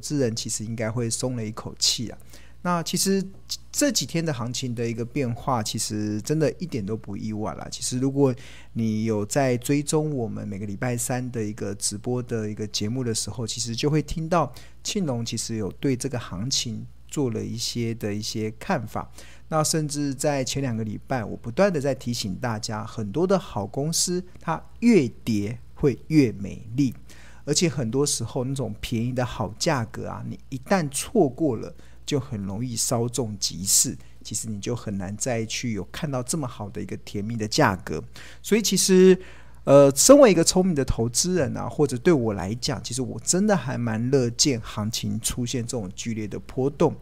资人其实应该会松了一口气啊。那其实这几天的行情的一个变化，其实真的一点都不意外啦。其实如果你有在追踪我们每个礼拜三的一个直播的一个节目的时候，其实就会听到庆隆其实有对这个行情做了一些的一些看法。那甚至在前两个礼拜，我不断的在提醒大家，很多的好公司它越跌会越美丽，而且很多时候那种便宜的好价格啊，你一旦错过了。就很容易稍纵即逝，其实你就很难再去有看到这么好的一个甜蜜的价格。所以其实，呃，身为一个聪明的投资人啊，或者对我来讲，其实我真的还蛮乐见行情出现这种剧烈的波动。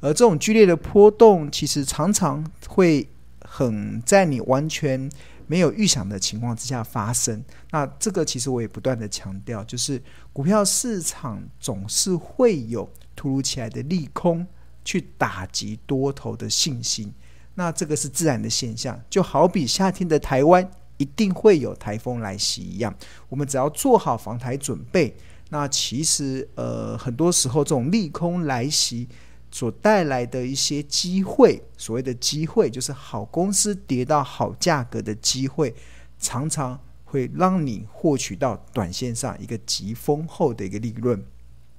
而这种剧烈的波动，其实常常会很在你完全没有预想的情况之下发生。那这个其实我也不断的强调，就是股票市场总是会有。突如其来的利空去打击多头的信心，那这个是自然的现象，就好比夏天的台湾一定会有台风来袭一样。我们只要做好防台准备，那其实呃很多时候这种利空来袭所带来的一些机会，所谓的机会就是好公司跌到好价格的机会，常常会让你获取到短线上一个极丰厚的一个利润。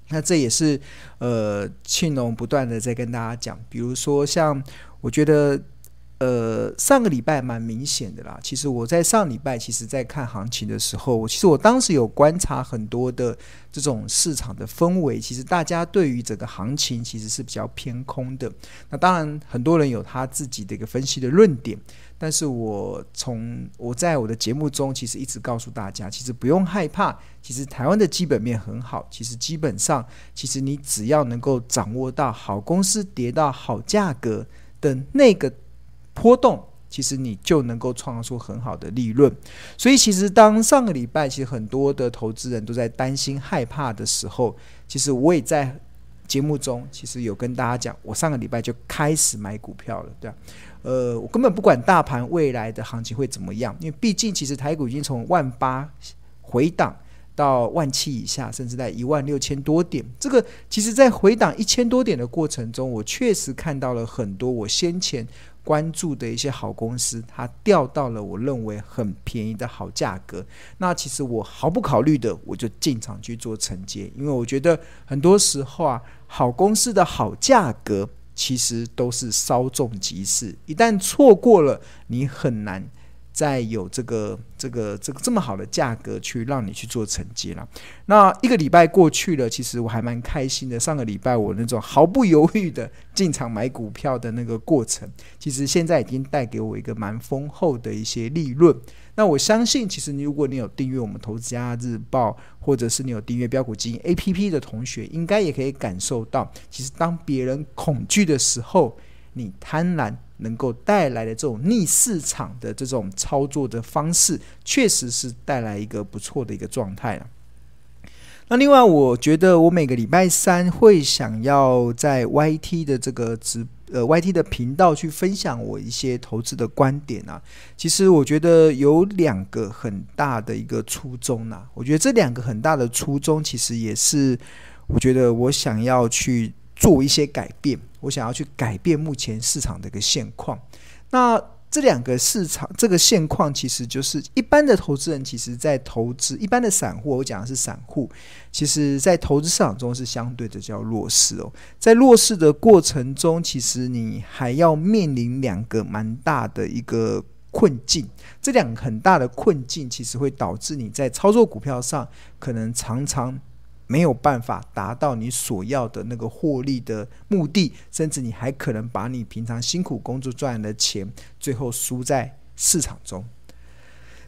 那这也是，呃，庆龙不断的在跟大家讲，比如说像我觉得，呃，上个礼拜蛮明显的啦。其实我在上礼拜，其实在看行情的时候，其实我当时有观察很多的这种市场的氛围，其实大家对于整个行情其实是比较偏空的。那当然，很多人有他自己的一个分析的论点。但是我从我在我的节目中，其实一直告诉大家，其实不用害怕，其实台湾的基本面很好，其实基本上，其实你只要能够掌握到好公司跌到好价格的那个波动，其实你就能够创造出很好的利润。所以，其实当上个礼拜，其实很多的投资人都在担心害怕的时候，其实我也在节目中，其实有跟大家讲，我上个礼拜就开始买股票了，对吧？呃，我根本不管大盘未来的行情会怎么样，因为毕竟其实台股已经从万八回档到万七以下，甚至在一万六千多点。这个其实，在回档一千多点的过程中，我确实看到了很多我先前关注的一些好公司，它掉到了我认为很便宜的好价格。那其实我毫不考虑的，我就进场去做承接，因为我觉得很多时候啊，好公司的好价格。其实都是稍纵即逝，一旦错过了，你很难再有这个、这个、这个这么好的价格去让你去做承接了。那一个礼拜过去了，其实我还蛮开心的。上个礼拜我那种毫不犹豫的进场买股票的那个过程，其实现在已经带给我一个蛮丰厚的一些利润。那我相信，其实如果你有订阅我们《投资家日报》，或者是你有订阅标股基金 APP 的同学，应该也可以感受到，其实当别人恐惧的时候，你贪婪能够带来的这种逆市场的这种操作的方式，确实是带来一个不错的一个状态了。那另外，我觉得我每个礼拜三会想要在 YT 的这个直。呃，YT 的频道去分享我一些投资的观点啊，其实我觉得有两个很大的一个初衷呐、啊。我觉得这两个很大的初衷，其实也是我觉得我想要去做一些改变，我想要去改变目前市场的一个现况。那这两个市场这个现况，其实就是一般的投资人，其实在投资一般的散户，我讲的是散户，其实在投资市场中是相对的叫弱势哦。在弱势的过程中，其实你还要面临两个蛮大的一个困境。这两个很大的困境，其实会导致你在操作股票上可能常常。没有办法达到你所要的那个获利的目的，甚至你还可能把你平常辛苦工作赚来的钱，最后输在市场中。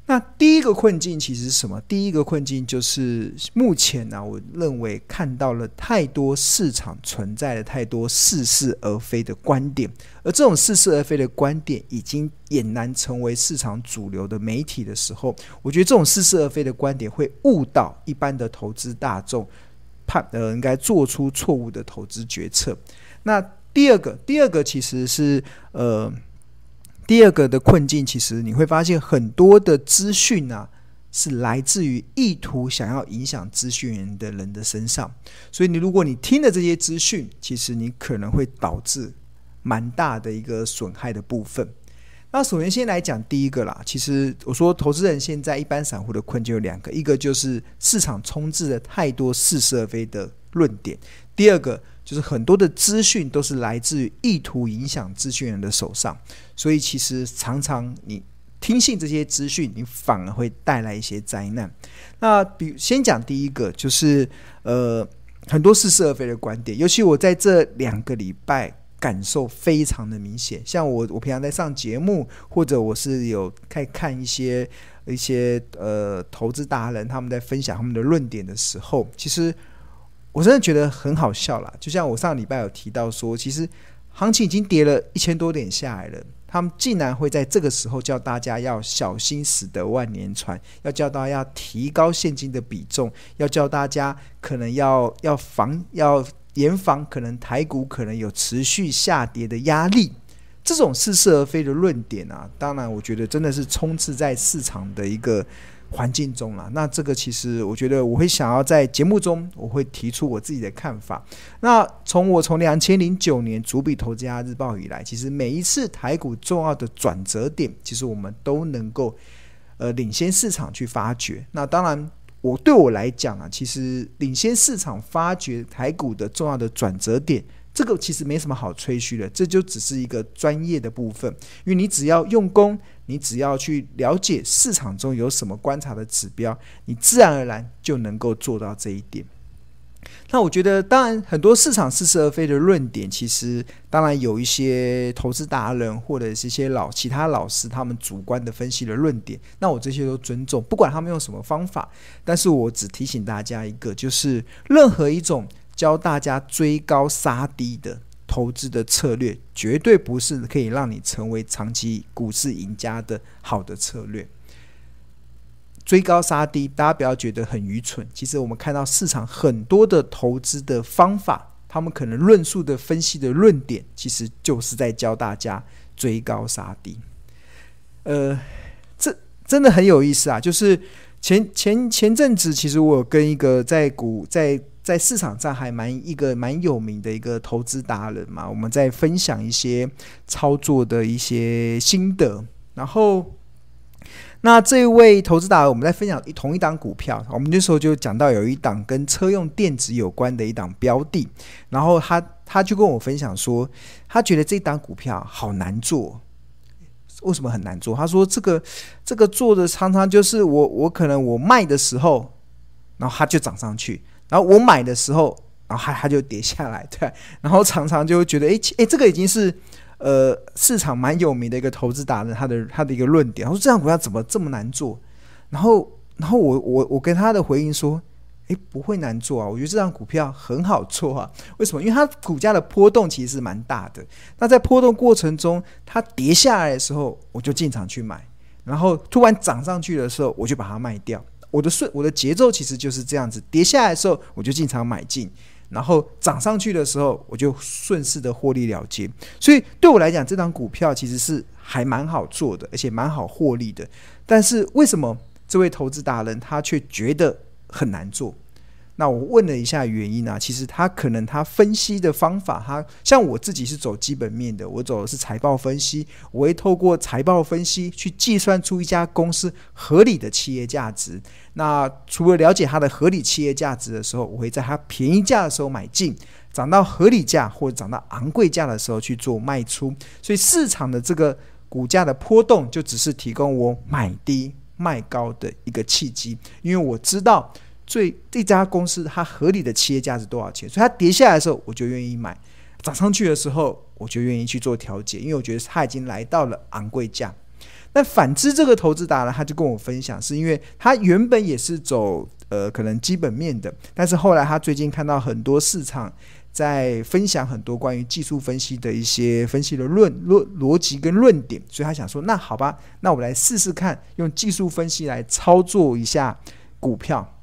那第一个困境其实是什么？第一个困境就是目前呢、我认为看到了太多市场存在的太多似是而非的观点，而这种似是而非的观点已经俨然成为市场主流的媒体的时候，我觉得这种似是而非的观点会误导一般的投资大众，判呃应该做出错误的投资决策。那第二个，第二个其实是呃。第二个的困境，其实你会发现很多的资讯啊，是来自于意图想要影响资讯源的人的身上。所以，你如果你听了这些资讯，其实你可能会导致蛮大的一个损害的部分。那首先先来讲第一个啦，其实我说投资人现在一般散户的困境有两个，一个就是市场充斥了太多似是而非的论点，第二个就是很多的资讯都是来自于意图影响资讯人的手上，所以其实常常你听信这些资讯，你反而会带来一些灾难。那比先讲第一个，就是呃很多似是而非的观点，尤其我在这两个礼拜。感受非常的明显，像我，我平常在上节目，或者我是有在看一些一些呃投资达人他们在分享他们的论点的时候，其实我真的觉得很好笑啦。就像我上礼拜有提到说，其实行情已经跌了一千多点下来了，他们竟然会在这个时候叫大家要小心驶得万年船，要叫大家要提高现金的比重，要叫大家可能要要防要。严防可能台股可能有持续下跌的压力，这种似是而非的论点啊，当然我觉得真的是充斥在市场的一个环境中了。那这个其实我觉得我会想要在节目中我会提出我自己的看法。那从我从两千零九年主笔投资家日报以来，其实每一次台股重要的转折点，其实我们都能够呃领先市场去发掘。那当然。我对我来讲啊，其实领先市场发掘台股的重要的转折点，这个其实没什么好吹嘘的，这就只是一个专业的部分。因为你只要用功，你只要去了解市场中有什么观察的指标，你自然而然就能够做到这一点。那我觉得，当然很多市场似是而非的论点，其实当然有一些投资达人或者是一些老其他老师他们主观的分析的论点，那我这些都尊重，不管他们用什么方法，但是我只提醒大家一个，就是任何一种教大家追高杀低的投资的策略，绝对不是可以让你成为长期股市赢家的好的策略。追高杀低，大家不要觉得很愚蠢。其实我们看到市场很多的投资的方法，他们可能论述的分析的论点，其实就是在教大家追高杀低。呃，这真的很有意思啊！就是前前前阵子，其实我跟一个在股在在市场上还蛮一个蛮有名的一个投资达人嘛，我们在分享一些操作的一些心得，然后。那这位投资达人，我们在分享同一档股票，我们那时候就讲到有一档跟车用电子有关的一档标的，然后他他就跟我分享说，他觉得这档股票好难做，为什么很难做？他说这个这个做的常常就是我我可能我卖的时候，然后它就涨上去，然后我买的时候，然后它它就跌下来，对，然后常常就会觉得，哎哎，这个已经是。呃，市场蛮有名的一个投资达人，他的他的一个论点，他说这样股票怎么这么难做？然后，然后我我我跟他的回应说，诶，不会难做啊，我觉得这张股票很好做啊。为什么？因为它股价的波动其实蛮大的。那在波动过程中，它跌下来的时候，我就进场去买；然后突然涨上去的时候，我就把它卖掉。我的顺我的节奏其实就是这样子：跌下来的时候，我就进场买进。然后涨上去的时候，我就顺势的获利了结。所以对我来讲，这张股票其实是还蛮好做的，而且蛮好获利的。但是为什么这位投资达人他却觉得很难做？那我问了一下原因啊，其实他可能他分析的方法，他像我自己是走基本面的，我走的是财报分析，我会透过财报分析去计算出一家公司合理的企业价值。那除了了解它的合理企业价值的时候，我会在它便宜价的时候买进，涨到合理价或者涨到昂贵价的时候去做卖出。所以市场的这个股价的波动，就只是提供我买低卖高的一个契机，因为我知道。所以这家公司它合理的企业价值多少钱？所以它跌下来的时候，我就愿意买；涨上去的时候，我就愿意去做调节，因为我觉得它已经来到了昂贵价。那反之，这个投资达人他就跟我分享，是因为他原本也是走呃可能基本面的，但是后来他最近看到很多市场在分享很多关于技术分析的一些分析的论论逻辑跟论点，所以他想说，那好吧，那我来试试看用技术分析来操作一下股票。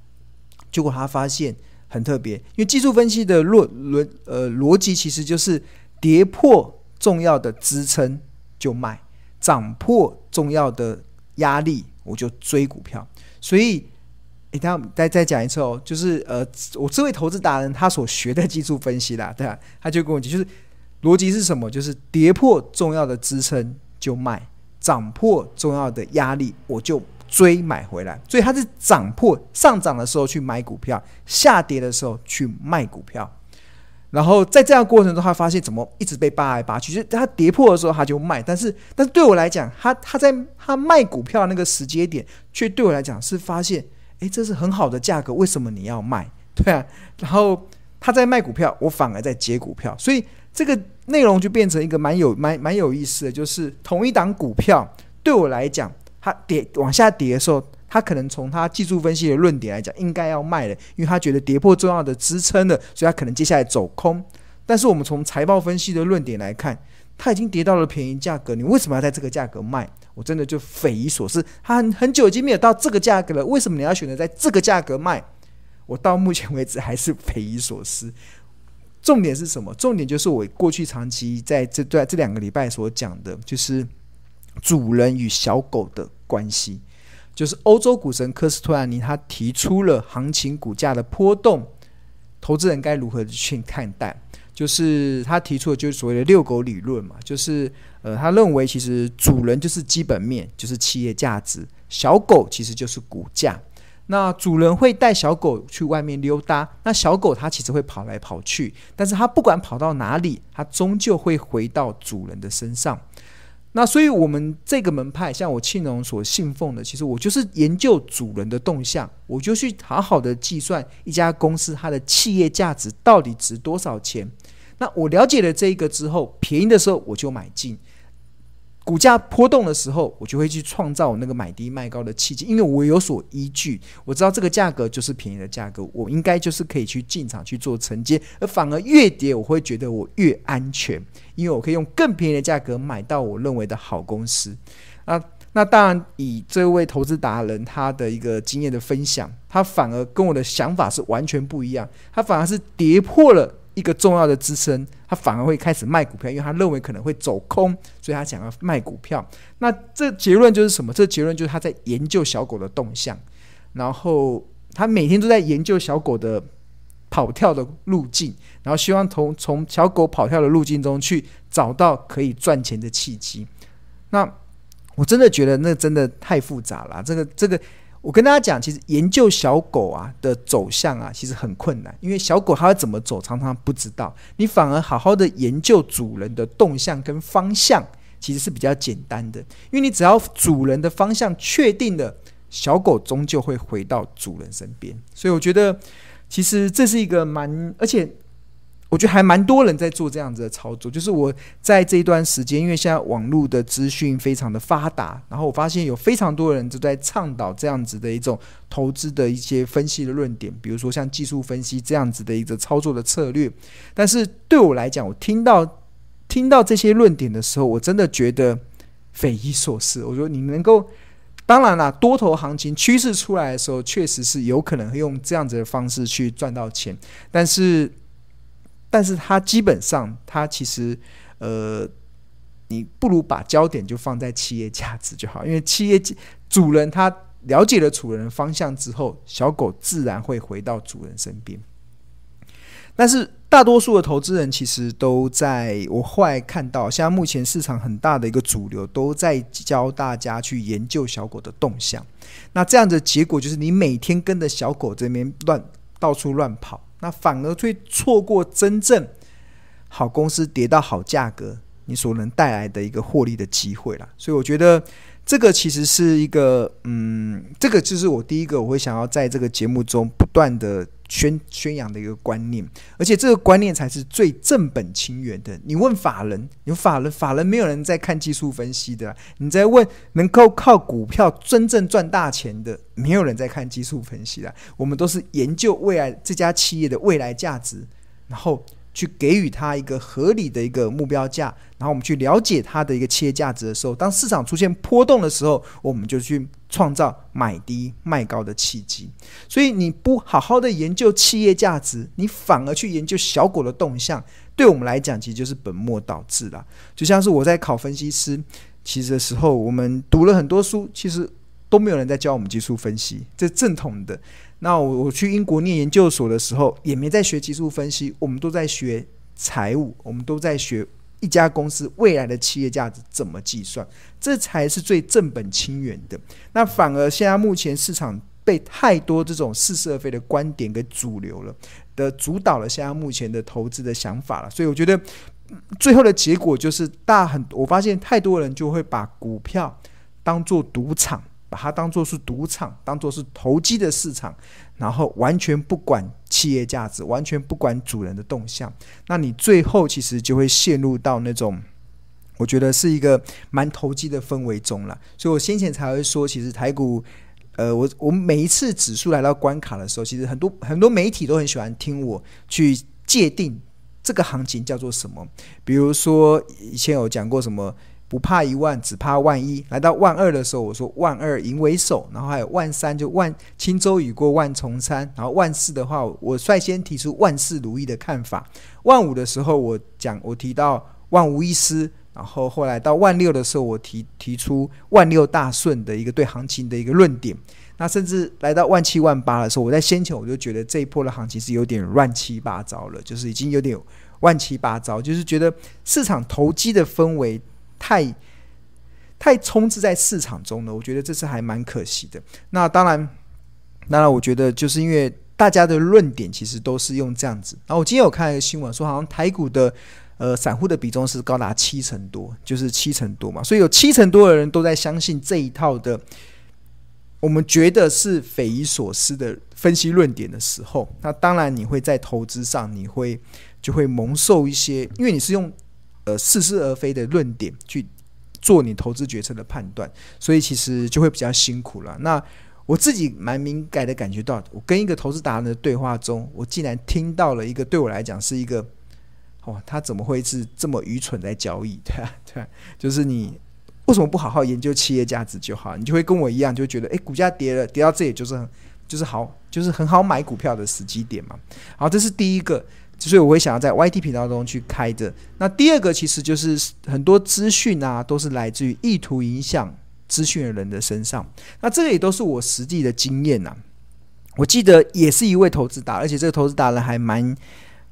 结果他发现很特别，因为技术分析的逻逻呃逻辑其实就是跌破重要的支撑就卖，涨破重要的压力我就追股票。所以，一定要再再讲一次哦，就是呃，我这位投资达人他所学的技术分析啦，对啊，他就跟我讲，就是逻辑是什么？就是跌破重要的支撑就卖，涨破重要的压力我就追买回来。所以他是涨破上涨的时候去买股票，下跌的时候去卖股票。然后在这样过程中，他发现怎么一直被扒来扒去，就是他跌破的时候他就卖，但是但是对我来讲，他他在他卖股票那个时间点，却对我来讲是发现，诶，这是很好的价格，为什么你要卖？对啊，然后他在卖股票，我反而在接股票，所以这个内容就变成一个蛮有蛮蛮有意思的，就是同一档股票对我来讲，它跌往下跌的时候。他可能从他技术分析的论点来讲，应该要卖了，因为他觉得跌破重要的支撑了，所以他可能接下来走空。但是我们从财报分析的论点来看，他已经跌到了便宜价格，你为什么要在这个价格卖？我真的就匪夷所思。他很很久已经没有到这个价格了，为什么你要选择在这个价格卖？我到目前为止还是匪夷所思。重点是什么？重点就是我过去长期在这段这两个礼拜所讲的，就是主人与小狗的关系。就是欧洲股神科斯托兰尼他提出了行情股价的波动，投资人该如何去看待？就是他提出的就是所谓的遛狗理论嘛，就是呃，他认为其实主人就是基本面，就是企业价值，小狗其实就是股价。那主人会带小狗去外面溜达，那小狗它其实会跑来跑去，但是它不管跑到哪里，它终究会回到主人的身上。那所以，我们这个门派，像我庆荣所信奉的，其实我就是研究主人的动向，我就去好好的计算一家公司它的企业价值到底值多少钱。那我了解了这一个之后，便宜的时候我就买进。股价波动的时候，我就会去创造我那个买低卖高的契机，因为我有所依据，我知道这个价格就是便宜的价格，我应该就是可以去进场去做承接，而反而越跌，我会觉得我越安全，因为我可以用更便宜的价格买到我认为的好公司。那那当然，以这位投资达人他的一个经验的分享，他反而跟我的想法是完全不一样，他反而是跌破了。一个重要的支撑，他反而会开始卖股票，因为他认为可能会走空，所以他想要卖股票。那这结论就是什么？这结论就是他在研究小狗的动向，然后他每天都在研究小狗的跑跳的路径，然后希望从从小狗跑跳的路径中去找到可以赚钱的契机。那我真的觉得那真的太复杂了，这个这个。我跟大家讲，其实研究小狗啊的走向啊，其实很困难，因为小狗它会怎么走，常常不知道。你反而好好的研究主人的动向跟方向，其实是比较简单的，因为你只要主人的方向确定了，小狗终究会回到主人身边。所以我觉得，其实这是一个蛮，而且。我觉得还蛮多人在做这样子的操作，就是我在这一段时间，因为现在网络的资讯非常的发达，然后我发现有非常多人都在倡导这样子的一种投资的一些分析的论点，比如说像技术分析这样子的一个操作的策略。但是对我来讲，我听到听到这些论点的时候，我真的觉得匪夷所思。我说你能够，当然啦，多头行情趋势出来的时候，确实是有可能会用这样子的方式去赚到钱，但是。但是它基本上，它其实，呃，你不如把焦点就放在企业价值就好，因为企业主人他了解了主人的方向之后，小狗自然会回到主人身边。但是大多数的投资人其实都在，我后来看到，现在目前市场很大的一个主流都在教大家去研究小狗的动向。那这样的结果就是，你每天跟着小狗这边乱到处乱跑。那反而会错过真正好公司跌到好价格，你所能带来的一个获利的机会了。所以我觉得这个其实是一个，嗯，这个就是我第一个我会想要在这个节目中不断的。宣宣扬的一个观念，而且这个观念才是最正本清源的。你问法人，有法人，法人没有人在看技术分析的。你在问能够靠股票真正赚大钱的，没有人在看技术分析的。我们都是研究未来这家企业的未来价值，然后。去给予它一个合理的一个目标价，然后我们去了解它的一个企业价值的时候，当市场出现波动的时候，我们就去创造买低卖高的契机。所以你不好好的研究企业价值，你反而去研究小狗的动向，对我们来讲其实就是本末倒置了。就像是我在考分析师，其实的时候我们读了很多书，其实都没有人在教我们技术分析，这正统的。那我我去英国念研究所的时候，也没在学技术分析，我们都在学财务，我们都在学一家公司未来的企业价值怎么计算，这才是最正本清源的。那反而现在目前市场被太多这种似是而非的观点给主流了，的主导了现在目前的投资的想法了。所以我觉得最后的结果就是大很，我发现太多人就会把股票当做赌场。把它当做是赌场，当做是投机的市场，然后完全不管企业价值，完全不管主人的动向，那你最后其实就会陷入到那种，我觉得是一个蛮投机的氛围中了。所以我先前才会说，其实台股，呃，我我每一次指数来到关卡的时候，其实很多很多媒体都很喜欢听我去界定这个行情叫做什么，比如说以前有讲过什么。不怕一万，只怕万一。来到万二的时候，我说万二迎为首，然后还有万三，就万轻舟已过万重山。然后万四的话，我率先提出万事如意的看法。万五的时候，我讲我提到万无一失。然后后来到万六的时候，我提提出万六大顺的一个对行情的一个论点。那甚至来到万七万八的时候，我在先前我就觉得这一波的行情是有点乱七八糟了，就是已经有点乱七八糟，就是觉得市场投机的氛围。太太充斥在市场中了，我觉得这是还蛮可惜的。那当然，当然，我觉得就是因为大家的论点其实都是用这样子。然后我今天有看一个新闻说，好像台股的呃散户的比重是高达七成多，就是七成多嘛。所以有七成多的人都在相信这一套的，我们觉得是匪夷所思的分析论点的时候，那当然你会在投资上你会就会蒙受一些，因为你是用。呃，似是而非的论点去做你投资决策的判断，所以其实就会比较辛苦了。那我自己蛮敏感的感觉到，我跟一个投资达人的对话中，我竟然听到了一个对我来讲是一个，哦，他怎么会是这么愚蠢在交易？对啊，对啊，就是你为什么不好好研究企业价值就好？你就会跟我一样，就觉得，诶，股价跌了，跌到这也就是很，就是好，就是很好买股票的时机点嘛。好，这是第一个。所以我会想要在 YT 频道中去开着。那第二个其实就是很多资讯啊，都是来自于意图影响资讯的人的身上。那这个也都是我实际的经验呐。我记得也是一位投资达，而且这个投资达人还蛮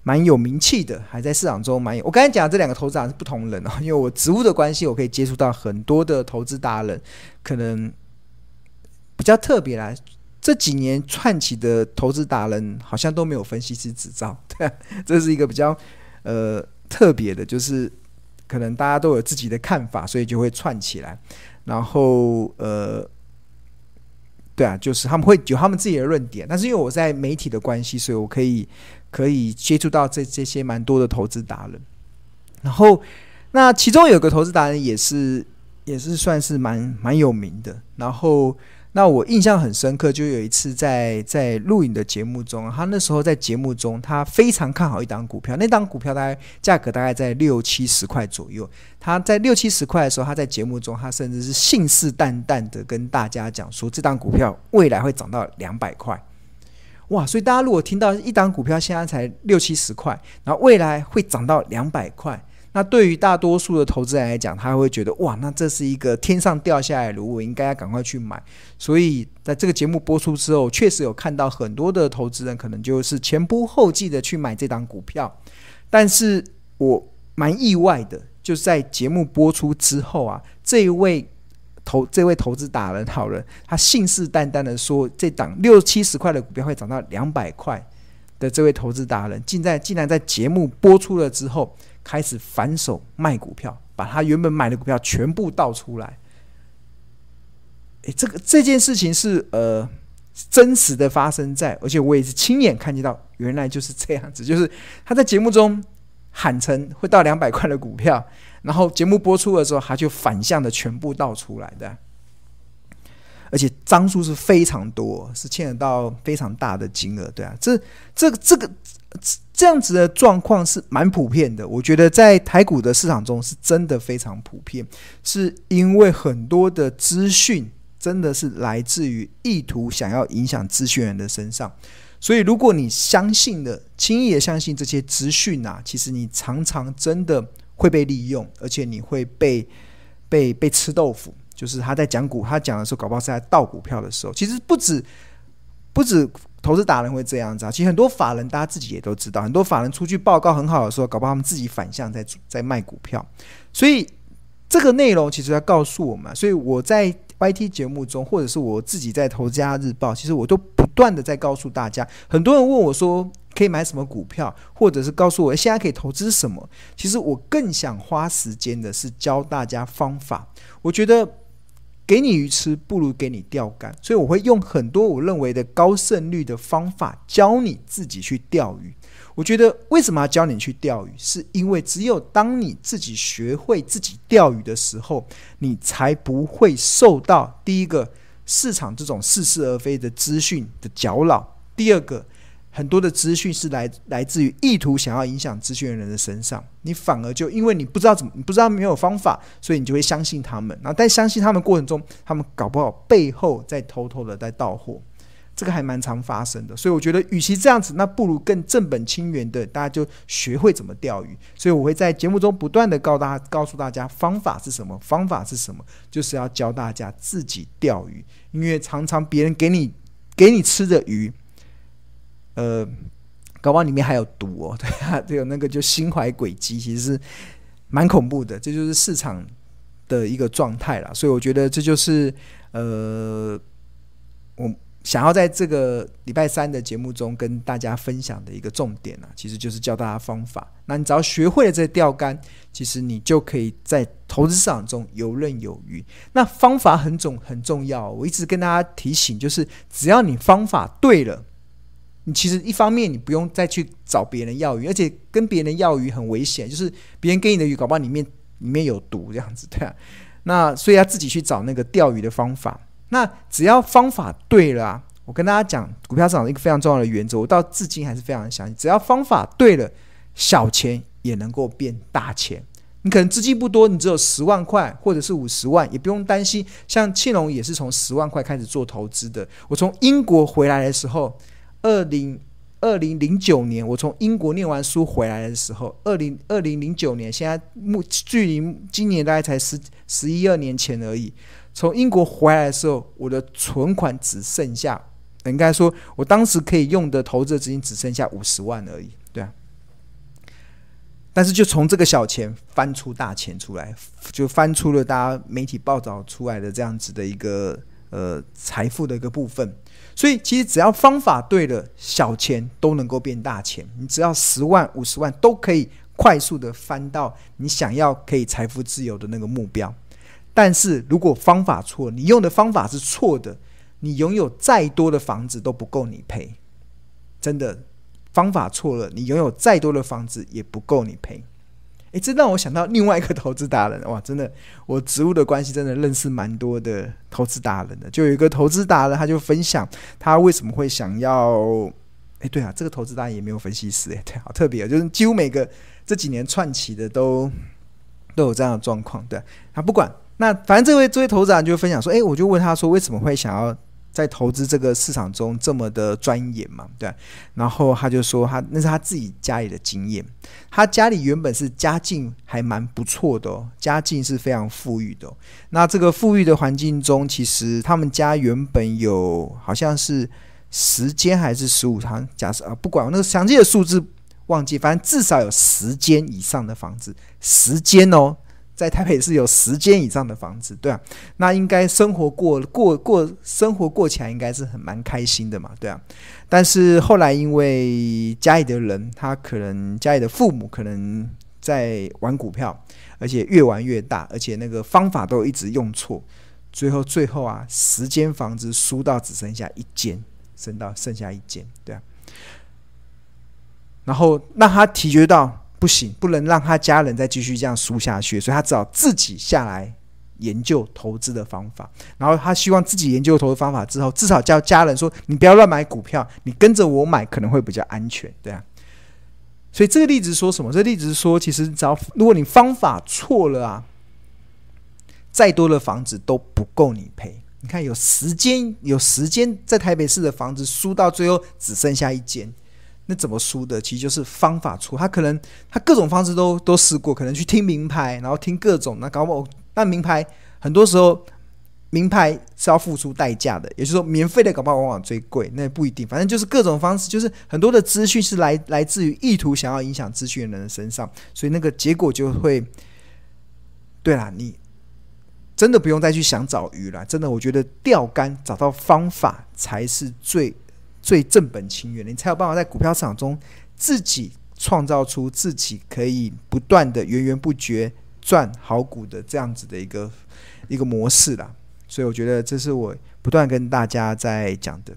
蛮有名气的，还在市场中蛮有。我刚才讲这两个投资达人是不同人哦，因为我职务的关系，我可以接触到很多的投资达人，可能比较特别来。这几年串起的投资达人好像都没有分析师执照，对，这是一个比较呃特别的，就是可能大家都有自己的看法，所以就会串起来。然后呃，对啊，就是他们会有他们自己的论点，但是因为我在媒体的关系，所以我可以可以接触到这这些蛮多的投资达人。然后那其中有个投资达人也是也是算是蛮蛮有名的，然后。那我印象很深刻，就有一次在在录影的节目中，他那时候在节目中，他非常看好一档股票，那档股票大概价格大概在六七十块左右。他在六七十块的时候，他在节目中，他甚至是信誓旦旦的跟大家讲说，这档股票未来会涨到两百块。哇！所以大家如果听到一档股票现在才六七十块，然后未来会涨到两百块。那对于大多数的投资人来讲，他会觉得哇，那这是一个天上掉下来的礼物，我应该要赶快去买。所以在这个节目播出之后，确实有看到很多的投资人可能就是前仆后继的去买这档股票。但是我蛮意外的，就是在节目播出之后啊，这一位投这位投资达人好了，他信誓旦旦的说，这档六七十块的股票会涨到两百块的这位投资达人，竟在竟然在节目播出了之后。开始反手卖股票，把他原本买的股票全部倒出来。诶，这个这件事情是呃真实的发生在，而且我也是亲眼看见到，原来就是这样子，就是他在节目中喊成会到两百块的股票，然后节目播出的时候，他就反向的全部倒出来的，而且张数是非常多，是牵扯到非常大的金额，对啊，这这个这个。这样子的状况是蛮普遍的，我觉得在台股的市场中是真的非常普遍，是因为很多的资讯真的是来自于意图想要影响资讯人的身上，所以如果你相信的轻易的相信这些资讯啊，其实你常常真的会被利用，而且你会被被被吃豆腐。就是他在讲股，他讲的时候，搞不好是在倒股票的时候。其实不止不止投资达人会这样子啊，其实很多法人大家自己也都知道，很多法人出具报告很好的时候，搞不好他们自己反向在在卖股票。所以这个内容其实要告诉我们，所以我在 YT 节目中，或者是我自己在《投资家日报》，其实我都不断的在告诉大家。很多人问我说，可以买什么股票，或者是告诉我现在可以投资什么？其实我更想花时间的是教大家方法。我觉得给你鱼吃，不如给你钓竿，所以我会用很多我认为的高胜率的方法教你自己去钓鱼。我觉得为什么要教你去钓鱼？是因为只有当你自己学会自己钓鱼的时候，你才不会受到第一个市场这种似是而非的资讯的搅扰，第二个。很多的资讯是来来自于意图想要影响资讯的人的身上，你反而就因为你不知道怎么，你不知道没有方法，所以你就会相信他们。然后在相信他们过程中，他们搞不好背后在偷偷的在盗货，这个还蛮常发生的。所以我觉得，与其这样子，那不如更正本清源的，大家就学会怎么钓鱼。所以我会在节目中不断的告大家，告诉大家方法是什么，方法是什么，就是要教大家自己钓鱼，因为常常别人给你给你吃的鱼。呃，搞不好里面还有毒哦，对啊，还有那个就心怀诡计，其实是蛮恐怖的。这就是市场的一个状态啦，所以我觉得这就是呃，我想要在这个礼拜三的节目中跟大家分享的一个重点啊，其实就是教大家方法。那你只要学会了这钓竿，其实你就可以在投资市场中游刃有余。那方法很重很重要，我一直跟大家提醒，就是只要你方法对了。你其实一方面你不用再去找别人要鱼，而且跟别人要鱼很危险，就是别人给你的鱼，搞不好里面里面有毒这样子，对啊。那所以要自己去找那个钓鱼的方法。那只要方法对了啊，我跟大家讲，股票市场一个非常重要的原则，我到至今还是非常相信，只要方法对了，小钱也能够变大钱。你可能资金不多，你只有十万块或者是五十万，也不用担心。像庆隆也是从十万块开始做投资的，我从英国回来的时候。二零二零零九年，我从英国念完书回来的时候，二零二零零九年，现在目距离今年大概才十十一二年前而已。从英国回来的时候，我的存款只剩下，应该说，我当时可以用的投资资金只剩下五十万而已，对啊。但是就从这个小钱翻出大钱出来，就翻出了大家媒体报道出来的这样子的一个呃财富的一个部分。所以，其实只要方法对了，小钱都能够变大钱。你只要十万、五十万都可以快速的翻到你想要可以财富自由的那个目标。但是如果方法错，你用的方法是错的，你拥有再多的房子都不够你赔。真的，方法错了，你拥有再多的房子也不够你赔。诶，这让我想到另外一个投资达人哇！真的，我职务的关系，真的认识蛮多的投资达人的。就有一个投资达人，他就分享他为什么会想要……诶，对啊，这个投资达人也没有分析师，诶，对，好特别，就是几乎每个这几年串起的都都有这样的状况。对，他不管那，反正这位这位投资人就分享说：“诶，我就问他说，为什么会想要？”在投资这个市场中这么的钻研嘛，对。然后他就说他那是他自己家里的经验，他家里原本是家境还蛮不错的哦，家境是非常富裕的。那这个富裕的环境中，其实他们家原本有好像是十间还是十五间，假设啊，不管那个详细的数字忘记，反正至少有十间以上的房子，十间哦。在台北市有十间以上的房子，对啊，那应该生活过过过生活过起来应该是很蛮开心的嘛，对啊。但是后来因为家里的人，他可能家里的父母可能在玩股票，而且越玩越大，而且那个方法都一直用错，最后最后啊，十间房子输到只剩下一间，剩到剩下一间，对啊。然后让他体觉到。不行，不能让他家人再继续这样输下去，所以他只好自己下来研究投资的方法。然后他希望自己研究投资方法之后，至少叫家人说：“你不要乱买股票，你跟着我买可能会比较安全。”对啊。所以这个例子说什么？这例子是说，其实只要如果你方法错了啊，再多的房子都不够你赔。你看，有时间，有时间在台北市的房子输到最后只剩下一间。那怎么输的？其实就是方法出。他可能他各种方式都都试过，可能去听名牌，然后听各种那搞不好那名牌很多时候名牌是要付出代价的，也就是说，免费的搞不好往往最贵，那不一定。反正就是各种方式，就是很多的资讯是来来自于意图想要影响资讯的人的身上，所以那个结果就会，对啦，你真的不用再去想找鱼了。真的，我觉得钓竿找到方法才是最最正本清源的，你才有办法在股票市场中自己创造出自己可以不断的源源不绝赚好股的这样子的一个一个模式啦。所以我觉得这是我不断跟大家在讲的。